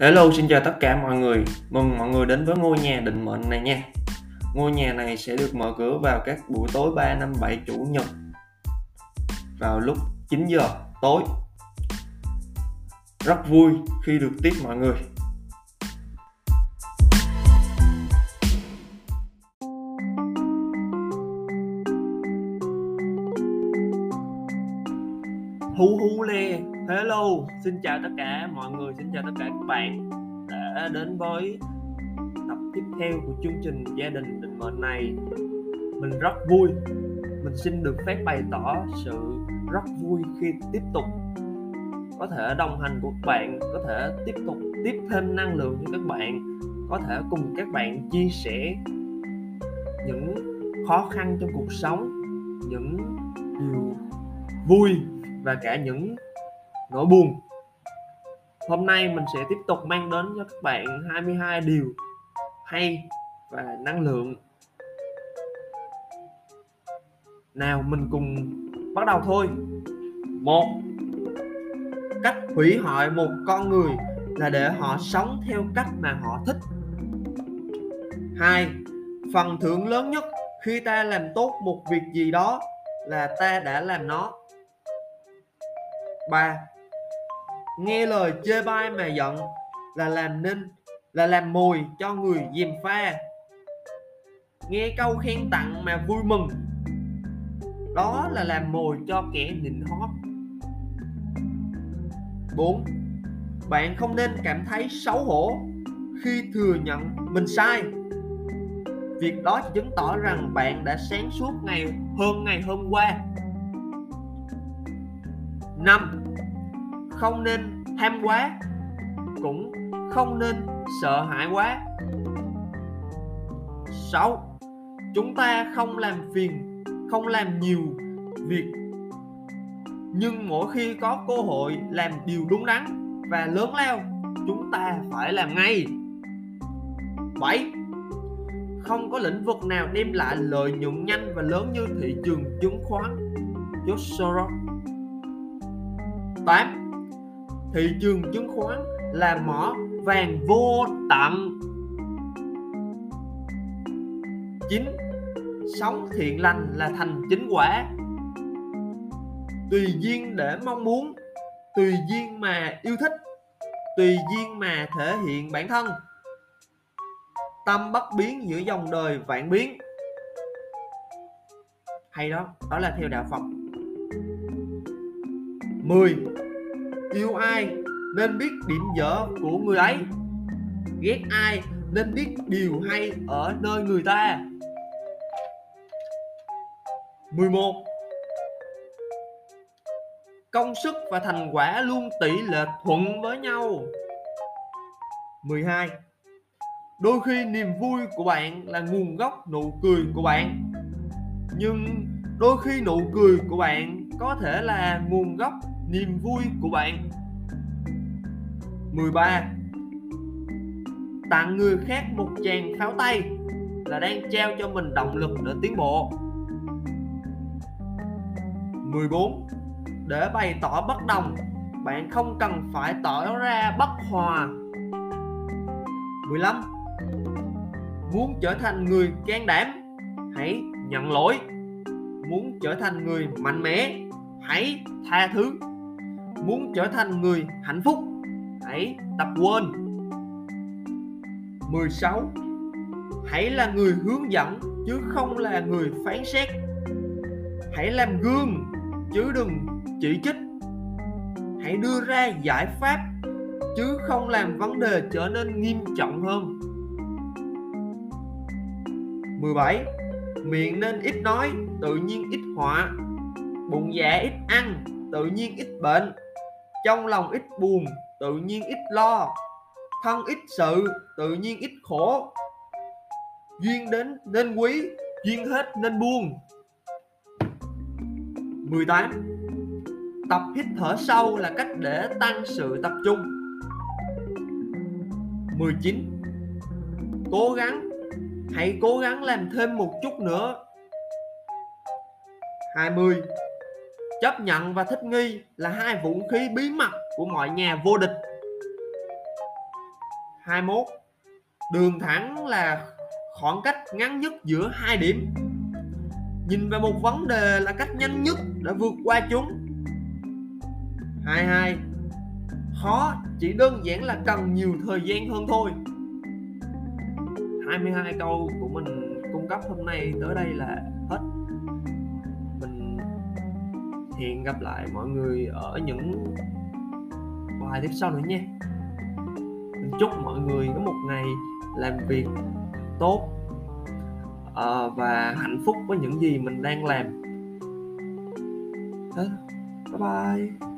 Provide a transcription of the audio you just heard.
Hello, xin chào tất cả mọi người. Mừng mọi người đến với ngôi nhà định mệnh này nha. Ngôi nhà này sẽ được mở cửa vào các buổi tối 3 năm 7 chủ nhật vào lúc 9 giờ tối. Rất vui khi được tiếp mọi người. Hú hú lê Hello, xin chào tất cả mọi người, xin chào tất cả các bạn đã đến với tập tiếp theo của chương trình gia đình định mệnh này. Mình rất vui, mình xin được phép bày tỏ sự rất vui khi tiếp tục có thể đồng hành của các bạn, có thể tiếp tục tiếp thêm năng lượng cho các bạn, có thể cùng các bạn chia sẻ những khó khăn trong cuộc sống, những điều vui và cả những nỗi buồn. Hôm nay mình sẽ tiếp tục mang đến cho các bạn 22 điều hay và năng lượng. Nào, mình cùng bắt đầu thôi. Một, cách hủy hoại một con người là để họ sống theo cách mà họ thích. Hai, phần thưởng lớn nhất khi ta làm tốt một việc gì đó là ta đã làm nó. 3 nghe lời chê bai mà giận là làm nên, là làm mồi cho người dèm pha. Nghe câu khen tặng mà vui mừng, đó là làm mồi cho kẻ nịnh hót. 4 bạn không nên cảm thấy xấu hổ khi thừa nhận mình sai. Việc đó chứng tỏ rằng bạn đã sáng suốt ngày hơn ngày hôm qua. 5 không nên tham quá, cũng không nên sợ hãi quá. 6 chúng ta không làm phiền, không làm nhiều việc, nhưng mỗi khi có cơ hội làm điều đúng đắn và lớn lao, chúng ta phải làm ngay. 7 không có lĩnh vực nào đem lại lợi nhuận nhanh và lớn như thị trường chứng khoán. George Soros 8 thị trường chứng khoán là mỏ vàng vô tận. 9. Sống thiện lành là thành chính quả. Tùy duyên để mong muốn Tùy duyên mà yêu thích Tùy duyên mà thể hiện bản thân. Tâm bất biến giữa dòng đời vạn biến. Hay đó, đó là theo đạo Phật. 10 yêu ai nên biết điểm dở của người ấy. Ghét ai nên biết điều hay ở nơi người ta. 11 Công sức và thành quả luôn tỷ lệ thuận với nhau. 12 Đôi khi niềm vui của bạn là nguồn gốc nụ cười của bạn. Nhưng đôi khi nụ cười của bạn có thể là nguồn gốc niềm vui của bạn. 13 tặng người khác một chàng pháo tay là đang trao cho mình động lực để tiến bộ. 14 để bày tỏ bất đồng, bạn không cần phải tỏ ra bất hòa. 15 muốn trở thành người can đảm, hãy nhận lỗi. Muốn trở thành người mạnh mẽ, hãy tha thứ muốn trở thành người hạnh phúc. Hãy tập quên. 16 hãy là người hướng dẫn, chứ không là người phán xét. Hãy làm gương, chứ đừng chỉ trích. Hãy đưa ra giải pháp, chứ không làm vấn đề trở nên nghiêm trọng hơn. 17 miệng nên ít nói, tự nhiên ít họa. Bụng dạ ít ăn, tự nhiên ít bệnh trong lòng ít buồn, tự nhiên ít lo. Thân ít sự, tự nhiên ít khổ. Duyên đến, nên quý, duyên hết nên buông 18 Tập hít thở sâu là cách để tăng sự tập trung. 19 Cố gắng, Hãy cố gắng làm thêm một chút nữa. 20 chấp nhận và thích nghi là hai vũ khí bí mật của mọi nhà vô địch. 21 đường thẳng là khoảng cách ngắn nhất giữa hai điểm. Nhìn về một vấn đề là cách nhanh nhất để vượt qua chúng. 22 khó, chỉ đơn giản là cần nhiều thời gian hơn thôi. 22 câu của mình cung cấp hôm nay tới đây là hết hẹn gặp lại mọi người ở những bài tiếp sau nữa nha. Mình chúc mọi người có một ngày làm việc tốt ờ, và hạnh phúc với những gì mình đang làm. Ờ, bye bye.